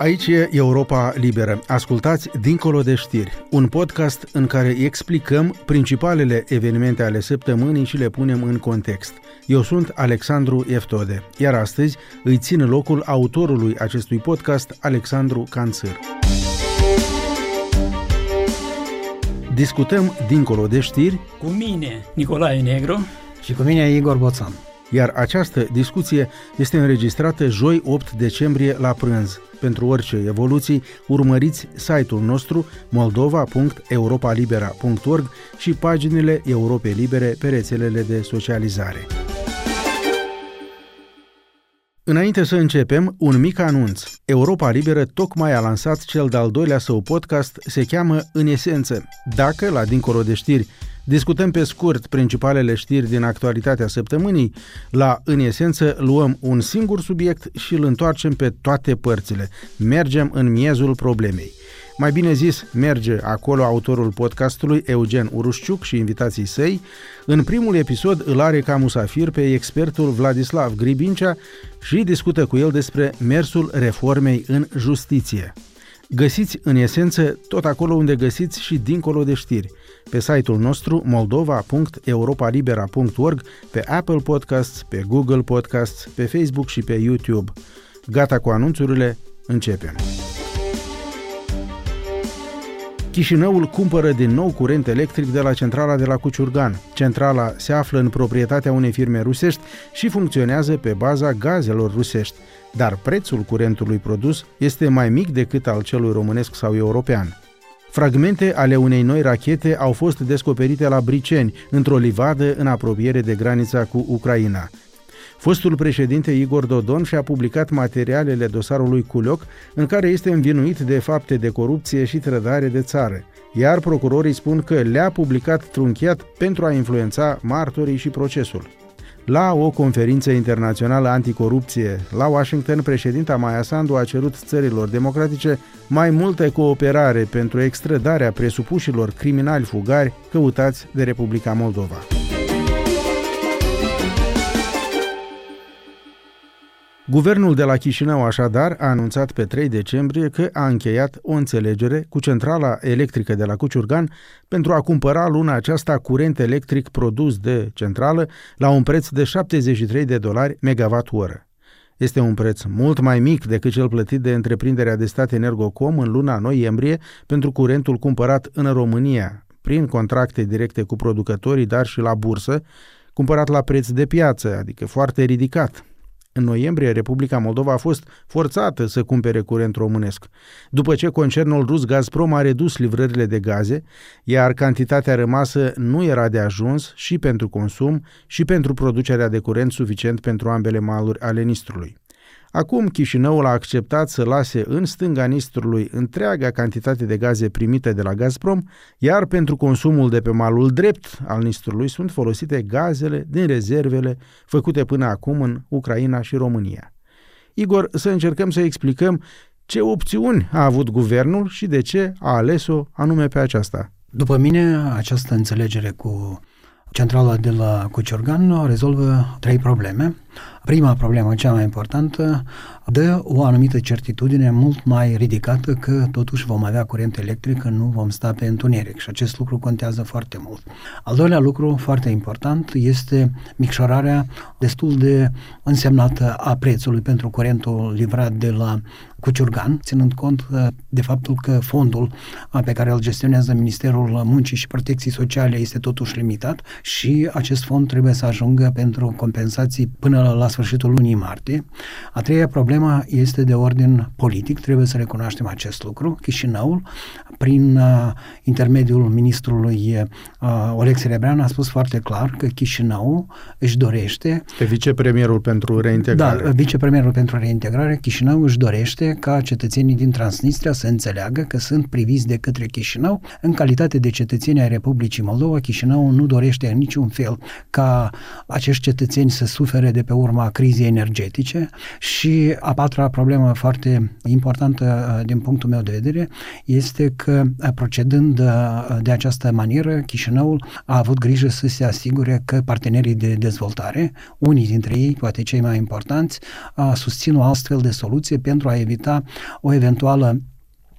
Aici e Europa Liberă. Ascultați Dincolo de știri, un podcast în care explicăm principalele evenimente ale săptămânii și le punem în context. Eu sunt Alexandru Eftode, iar astăzi îi țin locul autorului acestui podcast, Alexandru Canțăr. Discutăm Dincolo de știri cu mine, Nicolae Negru și cu mine, Igor Boțan iar această discuție este înregistrată joi 8 decembrie la prânz. Pentru orice evoluții, urmăriți site-ul nostru moldova.europalibera.org și paginile Europei Libere pe rețelele de socializare. Înainte să începem, un mic anunț. Europa Liberă tocmai a lansat cel de-al doilea său podcast, se cheamă În Esență. Dacă, la Dincolo de Știri, Discutăm pe scurt principalele știri din actualitatea săptămânii. La În esență luăm un singur subiect și îl întoarcem pe toate părțile. Mergem în miezul problemei. Mai bine zis, merge acolo autorul podcastului Eugen Urușciuc și invitații săi. În primul episod îl are ca musafir pe expertul Vladislav Gribincea și discută cu el despre mersul reformei în justiție. Găsiți în esență tot acolo unde găsiți și dincolo de știri pe site-ul nostru moldova.europalibera.org, pe Apple Podcasts, pe Google Podcasts, pe Facebook și pe YouTube. Gata cu anunțurile, începem! Chișinăul cumpără din nou curent electric de la centrala de la Cuciurgan. Centrala se află în proprietatea unei firme rusești și funcționează pe baza gazelor rusești, dar prețul curentului produs este mai mic decât al celui românesc sau european. Fragmente ale unei noi rachete au fost descoperite la Briceni, într-o livadă în apropiere de granița cu Ucraina. Fostul președinte Igor Dodon și-a publicat materialele dosarului Culioc, în care este învinuit de fapte de corupție și trădare de țară, iar procurorii spun că le-a publicat trunchiat pentru a influența martorii și procesul. La o conferință internațională anticorupție la Washington, președinta Maia Sandu a cerut țărilor democratice mai multă cooperare pentru extradarea presupușilor criminali fugari căutați de Republica Moldova. Guvernul de la Chișinău așadar a anunțat pe 3 decembrie că a încheiat o înțelegere cu centrala electrică de la Cuciurgan pentru a cumpăra luna aceasta curent electric produs de centrală la un preț de 73 de dolari megawatt-oră. Este un preț mult mai mic decât cel plătit de întreprinderea de stat Energocom în luna noiembrie pentru curentul cumpărat în România, prin contracte directe cu producătorii, dar și la bursă, cumpărat la preț de piață, adică foarte ridicat, în noiembrie, Republica Moldova a fost forțată să cumpere curent românesc, după ce concernul rus Gazprom a redus livrările de gaze, iar cantitatea rămasă nu era de ajuns și pentru consum și pentru producerea de curent suficient pentru ambele maluri ale Nistrului. Acum Chișinăul a acceptat să lase în stânga Nistrului întreaga cantitate de gaze primite de la Gazprom, iar pentru consumul de pe malul drept al Nistrului sunt folosite gazele din rezervele făcute până acum în Ucraina și România. Igor, să încercăm să explicăm ce opțiuni a avut guvernul și de ce a ales-o anume pe aceasta. După mine, această înțelegere cu centrala de la Cuciorgan rezolvă trei probleme. Prima problemă, cea mai importantă, dă o anumită certitudine mult mai ridicată că totuși vom avea curent electric, că nu vom sta pe întuneric și acest lucru contează foarte mult. Al doilea lucru foarte important este micșorarea destul de însemnată a prețului pentru curentul livrat de la Cuciurgan, ținând cont uh, de faptul că fondul uh, pe care îl gestionează Ministerul Muncii și Protecției Sociale este totuși limitat și acest fond trebuie să ajungă pentru compensații până la sfârșitul lunii martie. A treia problemă este de ordin politic, trebuie să recunoaștem acest lucru. Chișinăul, prin uh, intermediul ministrului uh, Oleg Serebrean, a spus foarte clar că Chișinăul își dorește... Pe vicepremierul pentru reintegrare. Da, vicepremierul pentru reintegrare, Chișinăul își dorește ca cetățenii din Transnistria să înțeleagă că sunt priviți de către Chișinău în calitate de cetățeni ai Republicii Moldova. Chișinăul nu dorește în niciun fel ca acești cetățeni să sufere de pe urma problema crizei energetice. Și a patra problemă foarte importantă uh, din punctul meu de vedere este că uh, procedând uh, de această manieră, Chișinăul a avut grijă să se asigure că partenerii de dezvoltare, unii dintre ei, poate cei mai importanți, susțin o astfel de soluție pentru a evita o eventuală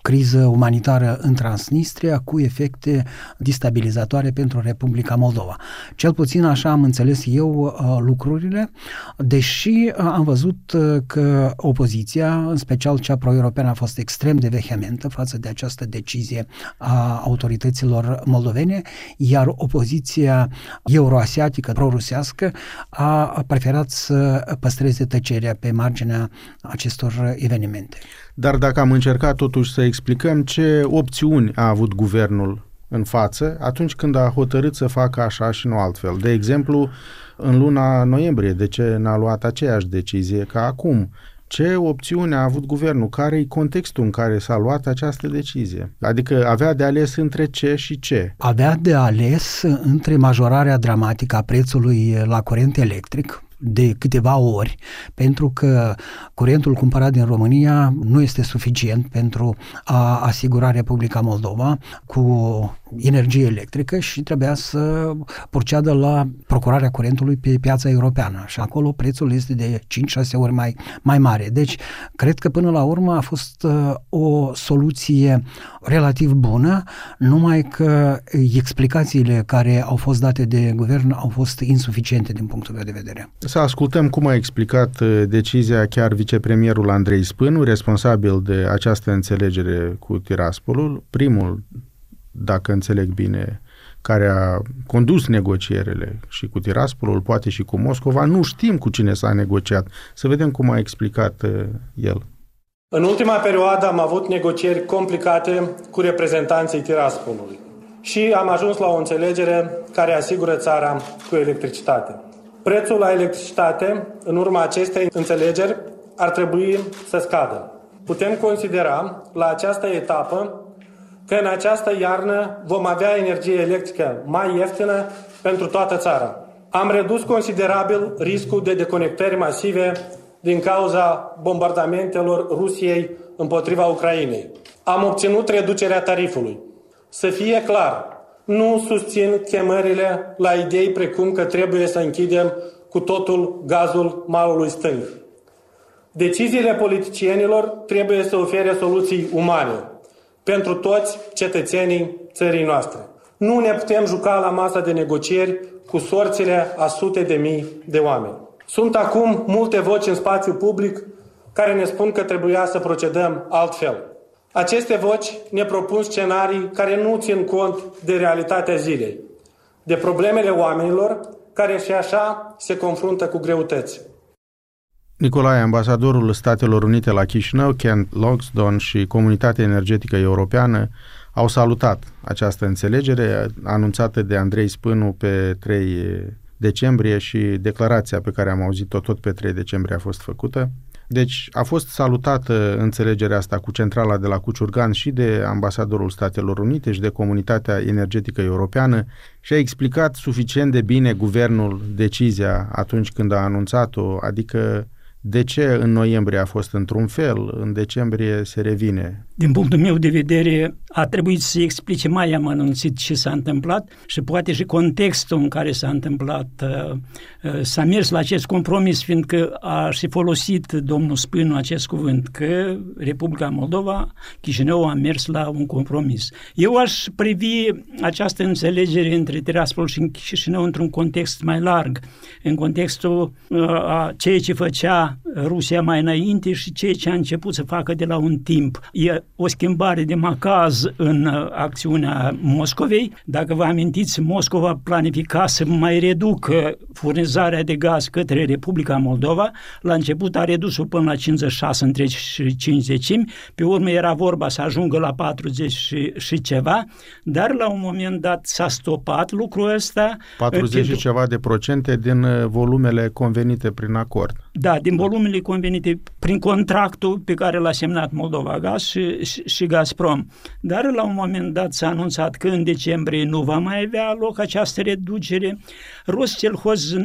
criză umanitară în Transnistria cu efecte destabilizatoare pentru Republica Moldova. Cel puțin așa am înțeles eu uh, lucrurile, deși uh, am văzut uh, că opoziția, în special cea pro-europeană, a fost extrem de vehementă față de această decizie a autorităților moldovene, iar opoziția euroasiatică, pro-rusească, a preferat să păstreze tăcerea pe marginea acestor evenimente. Dar dacă am încercat totuși să explicăm ce opțiuni a avut guvernul în față atunci când a hotărât să facă așa și nu altfel. De exemplu, în luna noiembrie, de ce n-a luat aceeași decizie ca acum? Ce opțiune a avut guvernul? Care e contextul în care s-a luat această decizie? Adică avea de ales între ce și ce? Avea de ales între majorarea dramatică a prețului la curent electric, de câteva ori, pentru că curentul cumpărat din România nu este suficient pentru a asigura Republica Moldova cu energie electrică și trebuia să proceadă la procurarea curentului pe piața europeană și acolo prețul este de 5-6 ori mai, mai mare. Deci, cred că până la urmă a fost uh, o soluție relativ bună, numai că explicațiile care au fost date de guvern au fost insuficiente din punctul meu de vedere. Să ascultăm cum a explicat uh, decizia chiar vicepremierul Andrei Spânu, responsabil de această înțelegere cu Tiraspolul, primul dacă înțeleg bine, care a condus negocierele și cu Tiraspolul, poate și cu Moscova. Nu știm cu cine s-a negociat. Să vedem cum a explicat uh, el. În ultima perioadă am avut negocieri complicate cu reprezentanții Tiraspolului și am ajuns la o înțelegere care asigură țara cu electricitate. Prețul la electricitate, în urma acestei înțelegeri, ar trebui să scadă. Putem considera la această etapă că în această iarnă vom avea energie electrică mai ieftină pentru toată țara. Am redus considerabil riscul de deconectări masive din cauza bombardamentelor Rusiei împotriva Ucrainei. Am obținut reducerea tarifului. Să fie clar, nu susțin chemările la idei precum că trebuie să închidem cu totul gazul malului stâng. Deciziile politicienilor trebuie să ofere soluții umane, pentru toți cetățenii țării noastre. Nu ne putem juca la masa de negocieri cu sorțile a sute de mii de oameni. Sunt acum multe voci în spațiu public care ne spun că trebuia să procedăm altfel. Aceste voci ne propun scenarii care nu țin cont de realitatea zilei, de problemele oamenilor care și așa se confruntă cu greutăți. Nicolae, ambasadorul Statelor Unite la Chișinău, Kent Logsdon și Comunitatea Energetică Europeană au salutat această înțelegere anunțată de Andrei Spânu pe 3 decembrie și declarația pe care am auzit-o tot pe 3 decembrie a fost făcută. Deci a fost salutată înțelegerea asta cu centrala de la Cuciurgan și de ambasadorul Statelor Unite și de Comunitatea Energetică Europeană și a explicat suficient de bine guvernul decizia atunci când a anunțat-o, adică de ce în noiembrie a fost într-un fel, în decembrie se revine? Din punctul meu de vedere, a trebuit să explice mai amănunțit ce s-a întâmplat și poate și contextul în care s-a întâmplat. Uh, uh, s-a mers la acest compromis, fiindcă a și folosit domnul Spânu acest cuvânt, că Republica Moldova, Chișinău a mers la un compromis. Eu aș privi această înțelegere între Tiraspol și Chișinău într-un context mai larg, în contextul uh, a ceea ce făcea Rusia mai înainte și ceea ce a început să facă de la un timp. E o schimbare de macaz în uh, acțiunea Moscovei. Dacă vă amintiți, Moscova planifica să mai reducă furnizarea de gaz către Republica Moldova. La început a redus-o până la 56 între și 50, pe urmă era vorba să ajungă la 40 și, și ceva, dar la un moment dat s-a stopat lucrul ăsta. 40 și ceva de procente din uh, volumele convenite prin acord. Da, din volumele convenite prin contractul pe care l-a semnat Moldova Gaz și, și, și Gazprom. Dar la un moment dat s-a anunțat că în decembrie nu va mai avea loc această reducere. Rostelhoz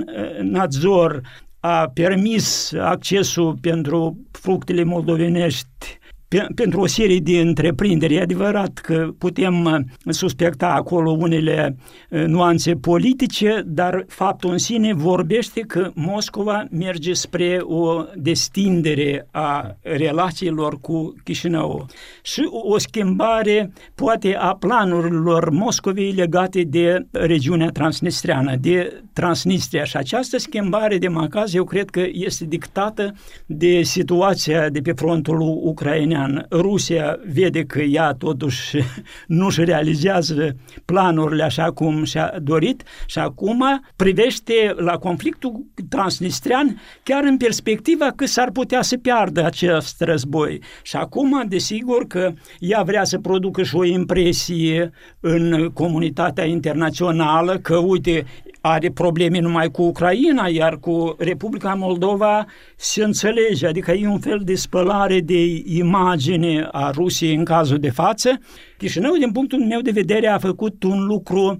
Nadzor a permis accesul pentru fructele moldovenești pe, pentru o serie de întreprinderi. E adevărat că putem uh, suspecta acolo unele uh, nuanțe politice, dar faptul în sine vorbește că Moscova merge spre o destindere a relațiilor cu Chișinău și o schimbare poate a planurilor Moscovei legate de regiunea transnistreană, de Transnistria și această schimbare de macaz eu cred că este dictată de situația de pe frontul ucrainean an Rusia vede că ea totuși nu-și realizează planurile așa cum și-a dorit și acum privește la conflictul transnistrian chiar în perspectiva că s-ar putea să piardă acest război. Și acum, desigur că ea vrea să producă și o impresie în comunitatea internațională că, uite, are probleme numai cu Ucraina, iar cu Republica Moldova se înțelege, adică e un fel de spălare de imagine a Rusiei în cazul de față. Chișinău, din punctul meu de vedere, a făcut un lucru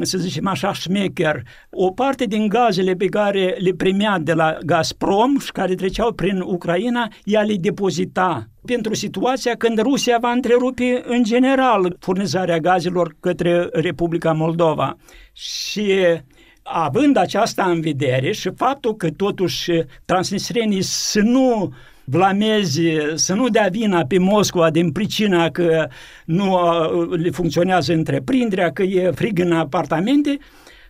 să zicem așa, șmecher. O parte din gazele pe care le primea de la Gazprom și care treceau prin Ucraina, ea le depozita pentru situația când Rusia va întrerupe în general furnizarea gazelor către Republica Moldova. Și având aceasta în vedere și faptul că totuși transnistrenii să nu blameze, să nu dea vina pe Moscova din pricina că nu le funcționează întreprinderea, că e frig în apartamente,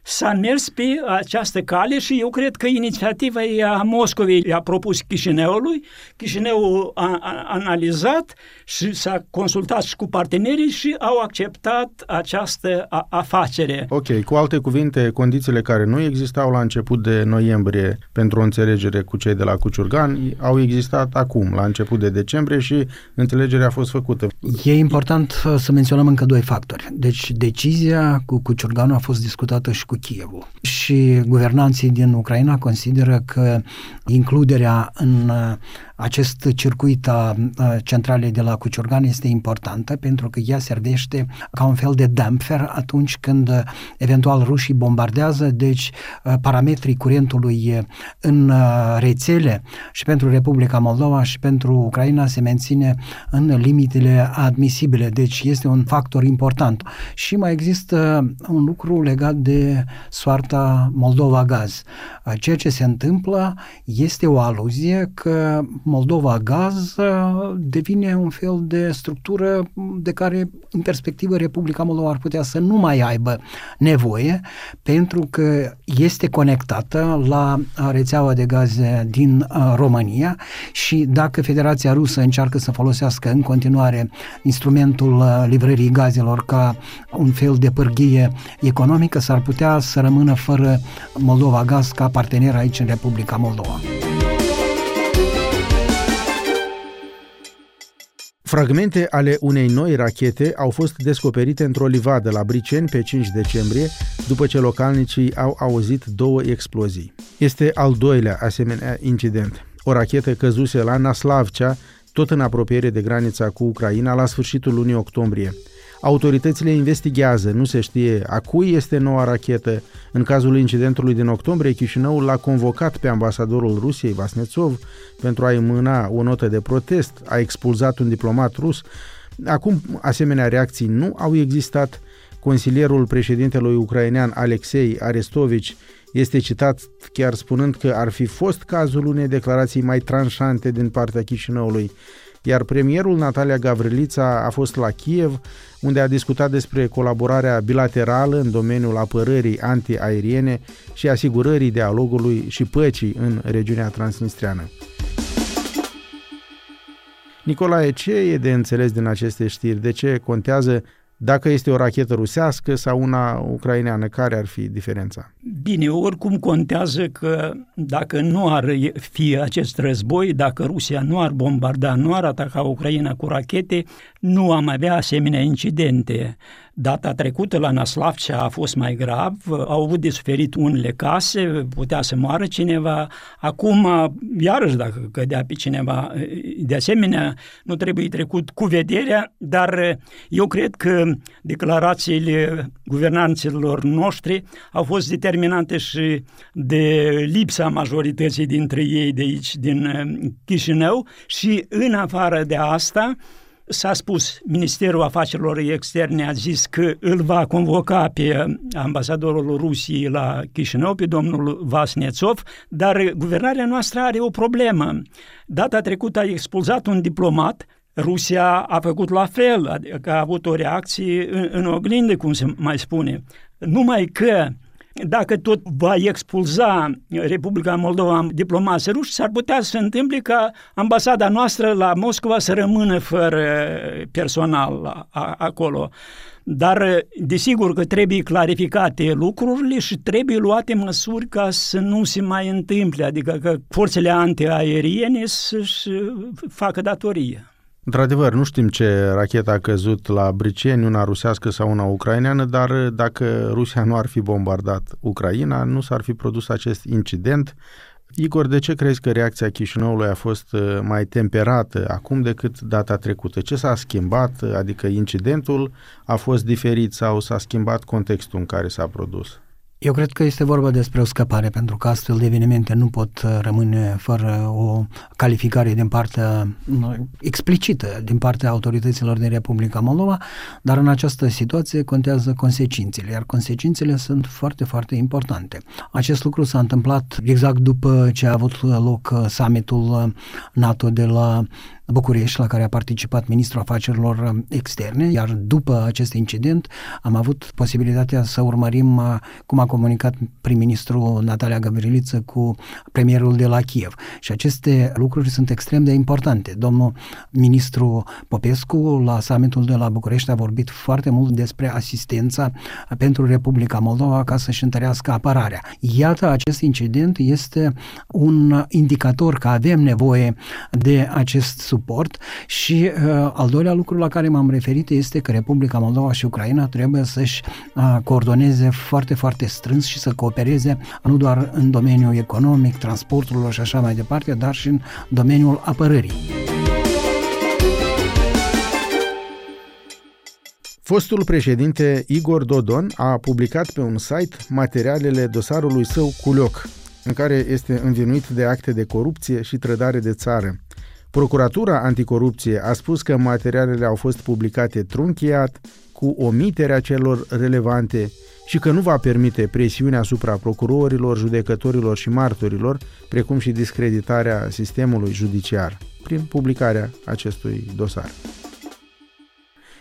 s-a mers pe această cale și eu cred că inițiativa e a Moscovei i-a propus Chișinăului, Chișinăul a, a analizat și s-a consultat și cu partenerii și au acceptat această a, afacere. Ok, cu alte cuvinte, condițiile care nu existau la început de noiembrie pentru o înțelegere cu cei de la Cuciurgan au existat acum, la început de decembrie și înțelegerea a fost făcută. E important să menționăm încă doi factori. Deci decizia cu Cuciurganul a fost discutată și cu Kievul. Și guvernanții din Ucraina consideră că includerea în acest circuit a centralei de la Cuciurgan este importantă pentru că ea servește ca un fel de damper atunci când eventual rușii bombardează, deci parametrii curentului în rețele și pentru Republica Moldova și pentru Ucraina se menține în limitele admisibile, deci este un factor important. Și mai există un lucru legat de soarta Moldova Gaz. Ceea ce se întâmplă este o aluzie că Moldova Gaz uh, devine un fel de structură de care, în perspectivă, Republica Moldova ar putea să nu mai aibă nevoie, pentru că este conectată la rețeaua de gaze din uh, România și dacă Federația Rusă încearcă să folosească în continuare instrumentul uh, livrării gazelor ca un fel de pârghie economică, s-ar putea să rămână fără Moldova Gaz ca partener aici în Republica Moldova. Fragmente ale unei noi rachete au fost descoperite într-o livadă la Briceni pe 5 decembrie, după ce localnicii au auzit două explozii. Este al doilea asemenea incident. O rachetă căzuse la Naslavcea, tot în apropiere de granița cu Ucraina, la sfârșitul lunii octombrie. Autoritățile investigează, nu se știe a cui este noua rachetă. În cazul incidentului din octombrie, Chișinăul l-a convocat pe ambasadorul Rusiei, Vasnetsov, pentru a-i mâna o notă de protest, a expulzat un diplomat rus. Acum, asemenea reacții nu au existat. Consilierul președintelui ucrainean Alexei Arestovici este citat chiar spunând că ar fi fost cazul unei declarații mai tranșante din partea Chișinăului iar premierul Natalia Gavrilița a fost la Kiev, unde a discutat despre colaborarea bilaterală în domeniul apărării antiaeriene și asigurării dialogului și păcii în regiunea transnistreană. Nicolae, ce e de înțeles din aceste știri? De ce contează dacă este o rachetă rusească sau una ucraineană, care ar fi diferența? Bine, oricum contează că dacă nu ar fi acest război, dacă Rusia nu ar bombarda, nu ar ataca Ucraina cu rachete, nu am avea asemenea incidente. Data trecută la Naslavcea a fost mai grav, au avut de suferit unele case, putea să moară cineva. Acum, iarăși, dacă cădea pe cineva, de asemenea, nu trebuie trecut cu vederea, dar eu cred că declarațiile guvernanților noștri au fost determinante și de lipsa majorității dintre ei de aici, din Chișinău și în afară de asta, S-a spus, Ministerul Afacerilor Externe a zis că îl va convoca pe ambasadorul Rusiei la Chișinău, pe domnul Vasnețov, dar guvernarea noastră are o problemă. Data trecută a expulzat un diplomat Rusia a făcut la fel, adică a avut o reacție în, în oglindă, cum se mai spune. Numai că dacă tot va expulza Republica Moldova diplomații ruși, s-ar putea să se întâmple ca ambasada noastră la Moscova să rămână fără personal acolo. Dar, desigur că trebuie clarificate lucrurile și trebuie luate măsuri ca să nu se mai întâmple, adică că forțele antiaeriene să-și facă datorie. Într-adevăr, nu știm ce rachetă a căzut la Briceni, una rusească sau una ucraineană, dar dacă Rusia nu ar fi bombardat Ucraina, nu s-ar fi produs acest incident. Igor, de ce crezi că reacția Chișinăului a fost uh, mai temperată acum decât data trecută? Ce s-a schimbat? Adică incidentul a fost diferit sau s-a schimbat contextul în care s-a produs? Eu cred că este vorba despre o scăpare, pentru că astfel de evenimente nu pot uh, rămâne fără o calificare din partea explicită din partea autorităților din Republica Moldova, dar în această situație contează consecințele, iar consecințele sunt foarte, foarte importante. Acest lucru s-a întâmplat exact după ce a avut loc uh, summitul uh, NATO de la București, la care a participat ministrul afacerilor externe, iar după acest incident am avut posibilitatea să urmărim uh, cum a comunicat prim-ministrul Natalia Gavriliță cu premierul de la Kiev. Și aceste lucruri sunt extrem de importante. Domnul ministru Popescu la summitul de la București a vorbit foarte mult despre asistența pentru Republica Moldova ca să-și întărească apărarea. Iată, acest incident este un indicator că avem nevoie de acest suport și uh, al doilea lucru la care m-am referit este că Republica Moldova și Ucraina trebuie să-și uh, coordoneze foarte, foarte strâns și să coopereze nu doar în domeniul economic, transporturilor și așa mai departe, dar și în domeniul apărării. Fostul președinte Igor Dodon a publicat pe un site materialele dosarului său Culioc, în care este învinuit de acte de corupție și trădare de țară. Procuratura Anticorupție a spus că materialele au fost publicate trunchiat, cu omiterea celor relevante și că nu va permite presiunea asupra procurorilor, judecătorilor și martorilor, precum și discreditarea sistemului judiciar prin publicarea acestui dosar.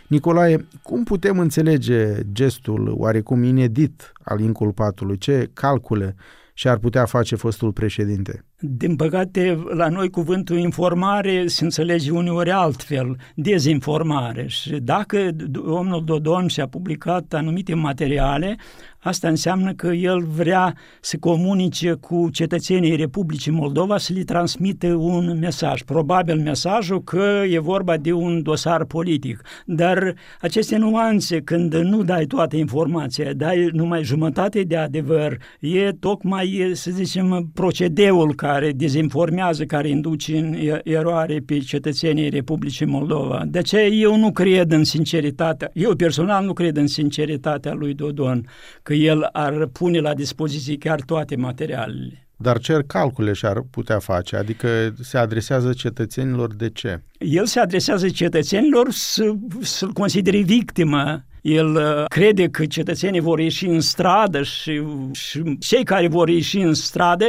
Nicolae, cum putem înțelege gestul oarecum inedit al inculpatului? Ce calcule și-ar putea face fostul președinte? Din păcate, la noi cuvântul informare se înțelege uneori altfel, dezinformare. Și dacă domnul Dodon și-a publicat anumite materiale, asta înseamnă că el vrea să comunice cu cetățenii Republicii Moldova să le transmită un mesaj. Probabil mesajul că e vorba de un dosar politic. Dar aceste nuanțe, când nu dai toată informația, dai numai jumătate de adevăr, e tocmai, să zicem, procedeul care care dezinformează, care induce în eroare pe cetățenii Republicii Moldova. De aceea eu nu cred în sinceritatea, eu personal nu cred în sinceritatea lui Dodon, că el ar pune la dispoziție chiar toate materialele. Dar ce calcule și-ar putea face? Adică se adresează cetățenilor de ce? El se adresează cetățenilor să, să-l considere victimă el uh, crede că cetățenii vor ieși în stradă și, și cei care vor ieși în stradă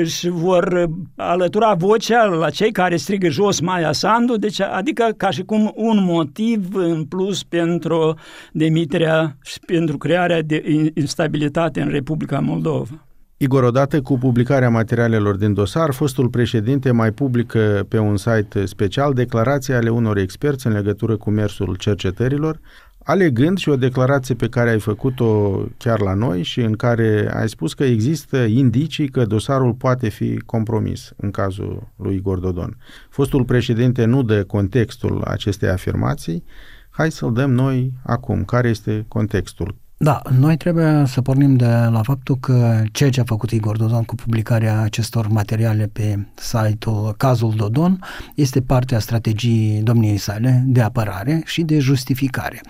își vor alătura vocea la cei care strigă jos Maia Sandu, deci adică ca și cum un motiv în plus pentru demiterea și pentru crearea de instabilitate în Republica Moldova. Igor, odată cu publicarea materialelor din dosar, fostul președinte mai publică pe un site special declarații ale unor experți în legătură cu mersul cercetărilor, alegând și o declarație pe care ai făcut-o chiar la noi și în care ai spus că există indicii că dosarul poate fi compromis în cazul lui Igor Dodon. Fostul președinte nu dă contextul acestei afirmații, Hai să-l dăm noi acum. Care este contextul? Da, noi trebuie să pornim de la faptul că ceea ce a făcut Igor Dodon cu publicarea acestor materiale pe site-ul Cazul Dodon este parte a strategiei domniei sale de apărare și de justificare.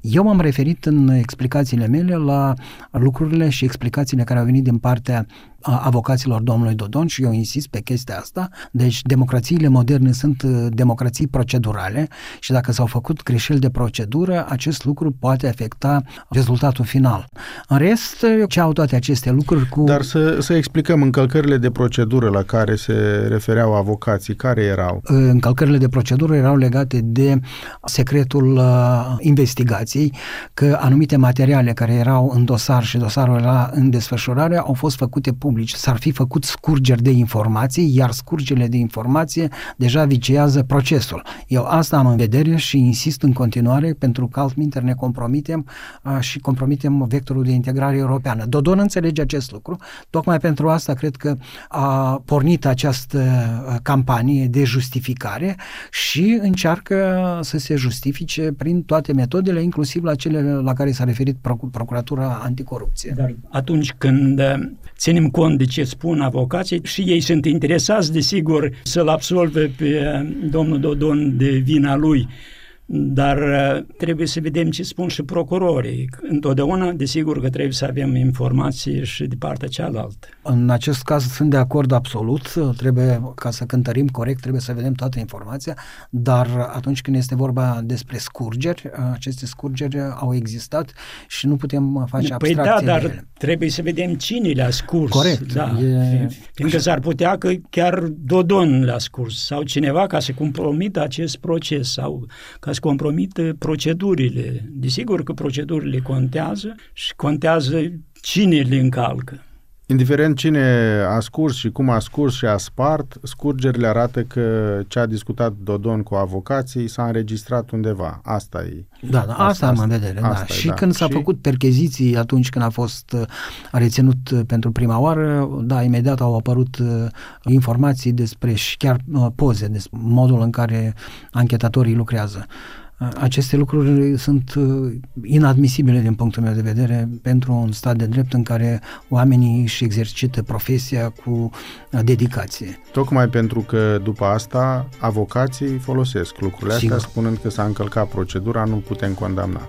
Eu m-am referit în explicațiile mele la lucrurile și explicațiile care au venit din partea avocaților domnului Dodon și eu insist pe chestia asta. Deci democrațiile moderne sunt uh, democrații procedurale și dacă s-au făcut greșeli de procedură, acest lucru poate afecta rezultatul final. În rest, ce au toate aceste lucruri cu... Dar să, să explicăm încălcările de procedură la care se refereau avocații, care erau? Încălcările de procedură erau legate de secretul uh, investigației, că anumite materiale care erau în dosar și dosarul era în desfășurare au fost făcute publice. S-ar fi făcut scurgeri de informații, iar scurgerile de informație deja vicează procesul. Eu asta am în vedere și insist în continuare pentru că altminteri ne compromitem a, și compromitem vectorul de integrare europeană. Dodon înțelege acest lucru. Tocmai pentru asta cred că a pornit această campanie de justificare și încearcă să se justifice prin toate metodele, inclusiv la cele la care s-a referit Procuratura Anticorupție. Dar atunci când ținem cont de ce spun avocații și ei sunt interesați, desigur, să-l absolve pe domnul Dodon de vina lui dar uh, trebuie să vedem ce spun și procurorii. Întotdeauna, desigur că trebuie să avem informații și de partea cealaltă. În acest caz sunt de acord absolut, trebuie, ca să cântărim corect, trebuie să vedem toată informația, dar atunci când este vorba despre scurgeri, aceste scurgeri au existat și nu putem face păi abstracție Păi da, dar ele. trebuie să vedem cine le-a scurs. Corect. Da. E... Fiindcă s-ar putea că chiar Dodon le-a scurs sau cineva ca să compromită acest proces sau ca să compromită procedurile. Desigur că procedurile contează și contează cine le încalcă. Indiferent cine a scurs și cum a scurs și a spart, scurgerile arată că ce a discutat Dodon cu avocații s-a înregistrat undeva. Asta e. Da, da asta, asta am în vedere. Da. Și da. când s-a și... făcut percheziții atunci când a fost uh, reținut uh, pentru prima oară, da, imediat au apărut uh, informații despre și chiar poze, despre modul în care anchetatorii lucrează. Aceste lucruri sunt uh, inadmisibile din punctul meu de vedere pentru un stat de drept în care oamenii își exercită profesia cu uh, dedicație. Tocmai pentru că după asta avocații folosesc lucrurile Sigur. astea spunând că s-a încălcat procedura, nu putem condamna.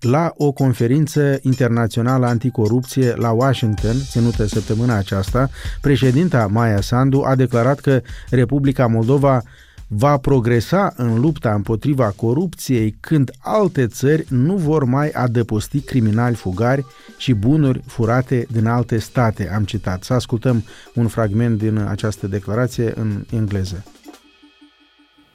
La o conferință internațională anticorupție la Washington, ținută săptămâna aceasta, președinta Maia Sandu a declarat că Republica Moldova va progresa în lupta împotriva corupției când alte țări nu vor mai adăposti criminali fugari și bunuri furate din alte state, am citat. Să ascultăm un fragment din această declarație în engleză.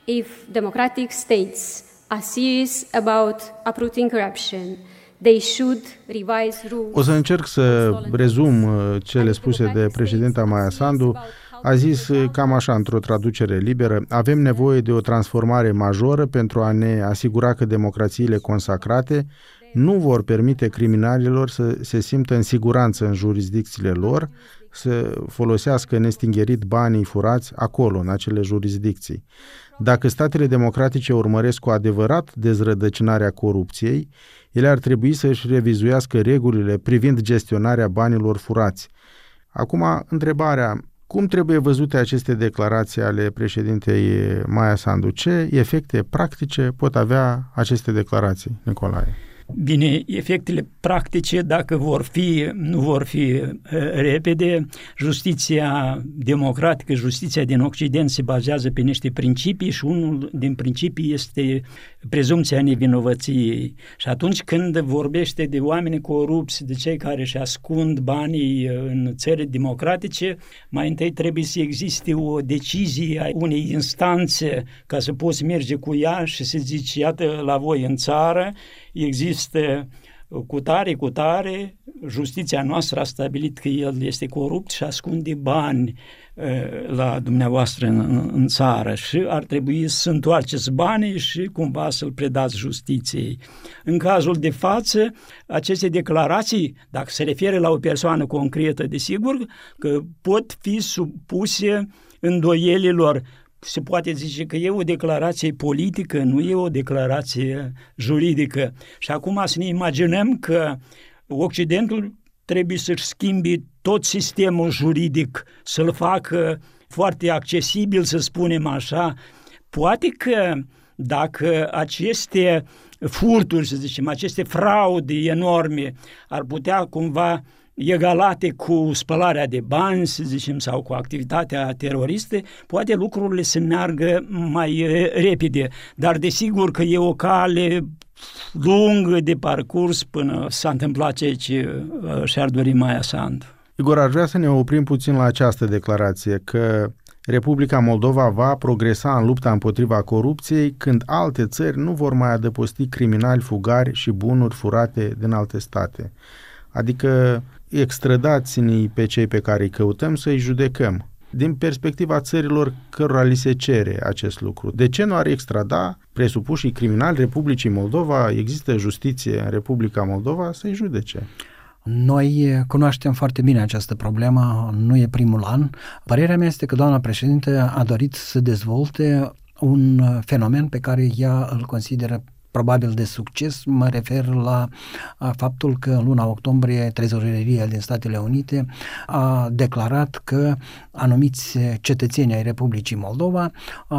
If democratic states are serious about uprooting corruption, they should revise rules. O să încerc să rezum uh, cele spuse de președinta Maia Sandu. A zis uh, cam așa, într-o traducere liberă, avem nevoie de o transformare majoră pentru a ne asigura că democrațiile consacrate nu vor permite criminalilor să se simtă în siguranță în jurisdicțiile lor, să folosească nestingerit banii furați acolo, în acele jurisdicții. Dacă statele democratice urmăresc cu adevărat dezrădăcinarea corupției, ele ar trebui să își revizuiască regulile privind gestionarea banilor furați. Acum, întrebarea, cum trebuie văzute aceste declarații ale președintei Maia Sandu? Ce efecte practice pot avea aceste declarații, Nicolae? Bine, efectele practice, dacă vor fi, nu vor fi uh, repede, justiția democratică, justiția din Occident se bazează pe niște principii și unul din principii este prezumția nevinovăției. Și atunci când vorbește de oameni corupți, de cei care își ascund banii uh, în țări democratice, mai întâi trebuie să existe o decizie a unei instanțe ca să poți merge cu ea și să zici, iată, la voi în țară există cu tare, cu tare, justiția noastră a stabilit că el este corupt și ascunde bani la dumneavoastră în, în țară și ar trebui să întoarceți banii și cumva să-l predați justiției. În cazul de față, aceste declarații, dacă se referă la o persoană concretă, desigur că pot fi supuse îndoielilor, se poate zice că e o declarație politică, nu e o declarație juridică. Și acum să ne imaginăm că Occidentul trebuie să-și schimbi tot sistemul juridic, să-l facă foarte accesibil, să spunem așa. Poate că dacă aceste furturi, să zicem, aceste fraude enorme ar putea cumva egalate cu spălarea de bani, să zicem, sau cu activitatea teroristă, poate lucrurile să meargă mai repede. Dar desigur că e o cale lungă de parcurs până s-a întâmplat ceea ce și-ar dori Maia Sandu. Igor, aș vrea să ne oprim puțin la această declarație, că Republica Moldova va progresa în lupta împotriva corupției când alte țări nu vor mai adăposti criminali fugari și bunuri furate din alte state. Adică extradați-ne pe cei pe care îi căutăm să-i judecăm. Din perspectiva țărilor cărora li se cere acest lucru. De ce nu ar extrada presupușii criminali Republicii Moldova? Există justiție în Republica Moldova să-i judece. Noi cunoaștem foarte bine această problemă, nu e primul an. Părerea mea este că doamna președinte a dorit să dezvolte un fenomen pe care ea îl consideră probabil de succes, mă refer la faptul că în luna octombrie trezoreria din Statele Unite a declarat că anumiți cetățeni ai Republicii Moldova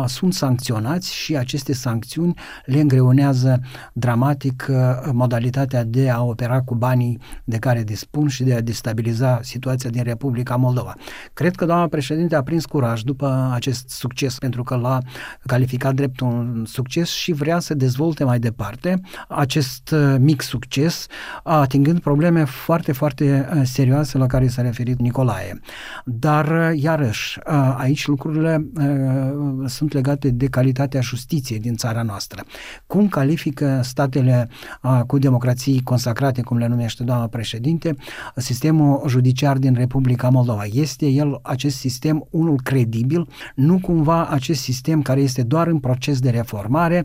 sunt sancționați și aceste sancțiuni le îngreunează dramatic modalitatea de a opera cu banii de care dispun și de a destabiliza situația din Republica Moldova. Cred că doamna președinte a prins curaj după acest succes pentru că l-a calificat drept un succes și vrea să dezvolte mai departe acest uh, mic succes, atingând probleme foarte, foarte uh, serioase la care s-a referit Nicolae. Dar, uh, iarăși, aici lucrurile sunt legate de calitatea justiției din țara noastră. Cum califică statele cu democrații consacrate, cum le numește doamna președinte, sistemul judiciar din Republica Moldova? Este el, acest sistem, unul credibil? Nu cumva acest sistem care este doar în proces de reformare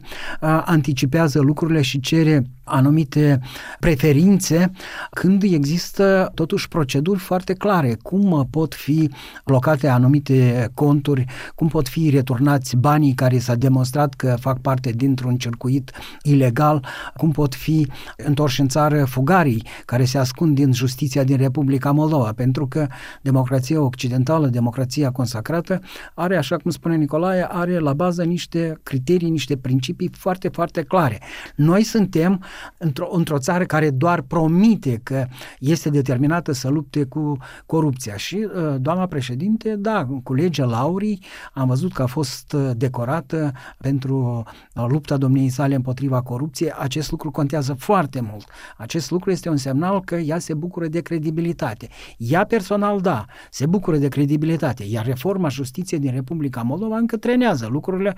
anticipează analizează lucrurile și cere anumite preferințe când există totuși proceduri foarte clare. Cum pot fi blocate anumite conturi, cum pot fi returnați banii care s-a demonstrat că fac parte dintr-un circuit ilegal, cum pot fi întorși în țară fugarii care se ascund din justiția din Republica Moldova, pentru că democrația occidentală, democrația consacrată, are, așa cum spune Nicolae, are la bază niște criterii, niște principii foarte, foarte clare. Noi suntem într-o, într-o țară care doar promite că este determinată să lupte cu corupția și uh, doamna președinte, da, cu legea Laurii am văzut că a fost uh, decorată pentru uh, lupta domniei sale împotriva corupției. Acest lucru contează foarte mult. Acest lucru este un semnal că ea se bucură de credibilitate. Ea personal, da, se bucură de credibilitate, iar reforma justiției din Republica Moldova încă trenează. Lucrurile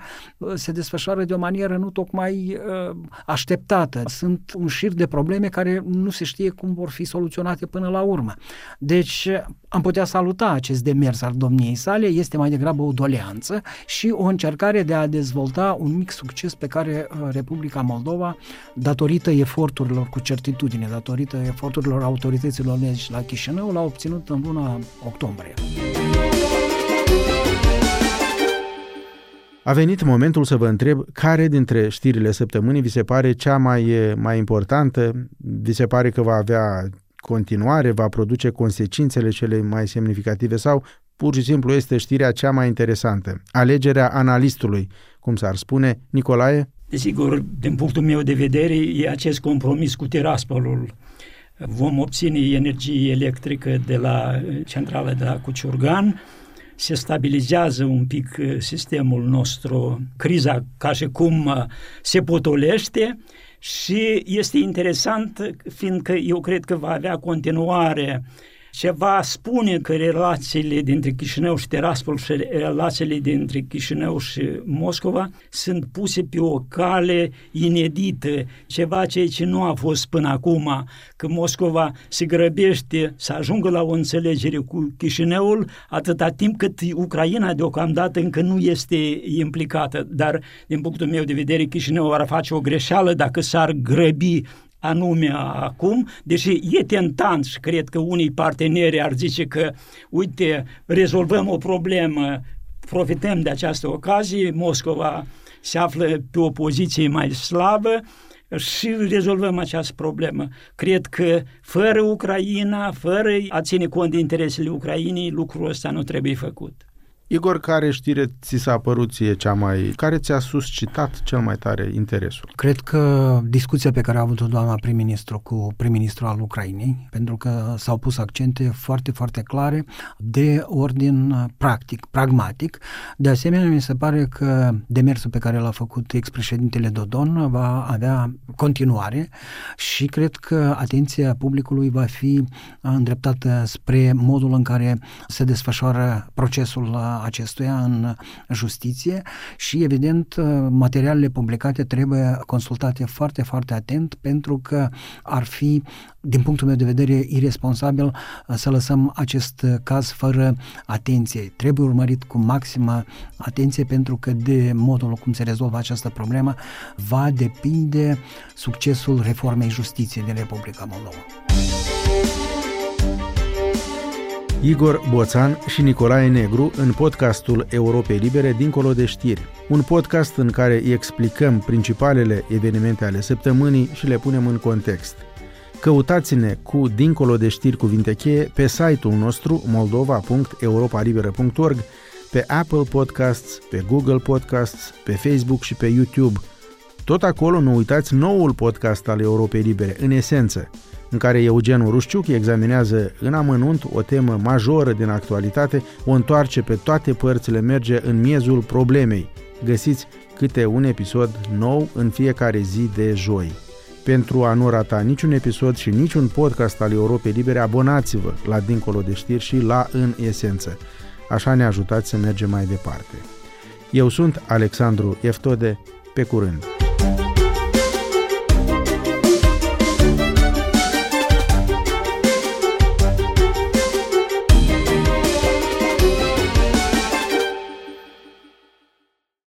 se desfășoară de o manieră nu tocmai uh, așteptată. Sunt un șir de probleme care nu se știe cum vor fi soluționate până la urmă. Deci am putea saluta acest demers al domniei sale, este mai degrabă o doleanță și o încercare de a dezvolta un mic succes pe care uh, Republica Moldova, datorită eforturilor cu certitudine, datorită eforturilor autorităților la Chișinău, l-a obținut în luna octombrie. A venit momentul să vă întreb care dintre știrile săptămânii vi se pare cea mai, mai importantă, vi se pare că va avea continuare, va produce consecințele cele mai semnificative sau pur și simplu este știrea cea mai interesantă. Alegerea analistului, cum s-ar spune, Nicolae? Desigur, din punctul meu de vedere, e acest compromis cu Tiraspolul. Vom obține energie electrică de la centrala de la Cuciurgan, se stabilizează un pic uh, sistemul nostru, criza ca și cum uh, se potolește și este interesant fiindcă eu cred că va avea continuare ceva spune că relațiile dintre Chișinău și Tiraspol și relațiile dintre Chișinău și Moscova sunt puse pe o cale inedită, ceva ceea ce nu a fost până acum, că Moscova se grăbește să ajungă la o înțelegere cu Chișinăul atâta timp cât Ucraina deocamdată încă nu este implicată, dar din punctul meu de vedere Chișinău ar face o greșeală dacă s-ar grăbi anume acum, deși e tentant și cred că unii parteneri ar zice că, uite, rezolvăm o problemă profităm de această ocazie, Moscova se află pe o poziție mai slabă și rezolvăm această problemă. Cred că fără Ucraina, fără a ține cont de interesele Ucrainei, lucrul ăsta nu trebuie făcut. Igor, care știre ți s-a părut ție cea mai... care ți-a suscitat cel mai tare interesul? Cred că discuția pe care a avut-o doamna prim-ministru cu prim-ministrul al Ucrainei, pentru că s-au pus accente foarte, foarte clare de ordin practic, pragmatic. De asemenea, mi se pare că demersul pe care l-a făcut ex-președintele Dodon va avea continuare și cred că atenția publicului va fi îndreptată spre modul în care se desfășoară procesul acestuia în justiție și, evident, materialele publicate trebuie consultate foarte, foarte atent pentru că ar fi, din punctul meu de vedere, irresponsabil să lăsăm acest caz fără atenție. Trebuie urmărit cu maximă atenție pentru că de modul cum se rezolvă această problemă va depinde succesul reformei justiției din Republica Moldova. Igor Boțan și Nicolae Negru în podcastul Europei Libere Dincolo de știri. Un podcast în care îi explicăm principalele evenimente ale săptămânii și le punem în context. Căutați-ne cu Dincolo de știri cuvinte cheie pe site-ul nostru moldova.europalibera.org, pe Apple Podcasts, pe Google Podcasts, pe Facebook și pe YouTube. Tot acolo nu uitați noul podcast al Europei Libere, în esență – în care Eugen Urușciuc examinează în amănunt o temă majoră din actualitate, o întoarce pe toate părțile, merge în miezul problemei. Găsiți câte un episod nou în fiecare zi de joi. Pentru a nu rata niciun episod și niciun podcast al Europei Libere, abonați-vă la Dincolo de Știri și la În Esență. Așa ne ajutați să mergem mai departe. Eu sunt Alexandru Eftode, pe curând!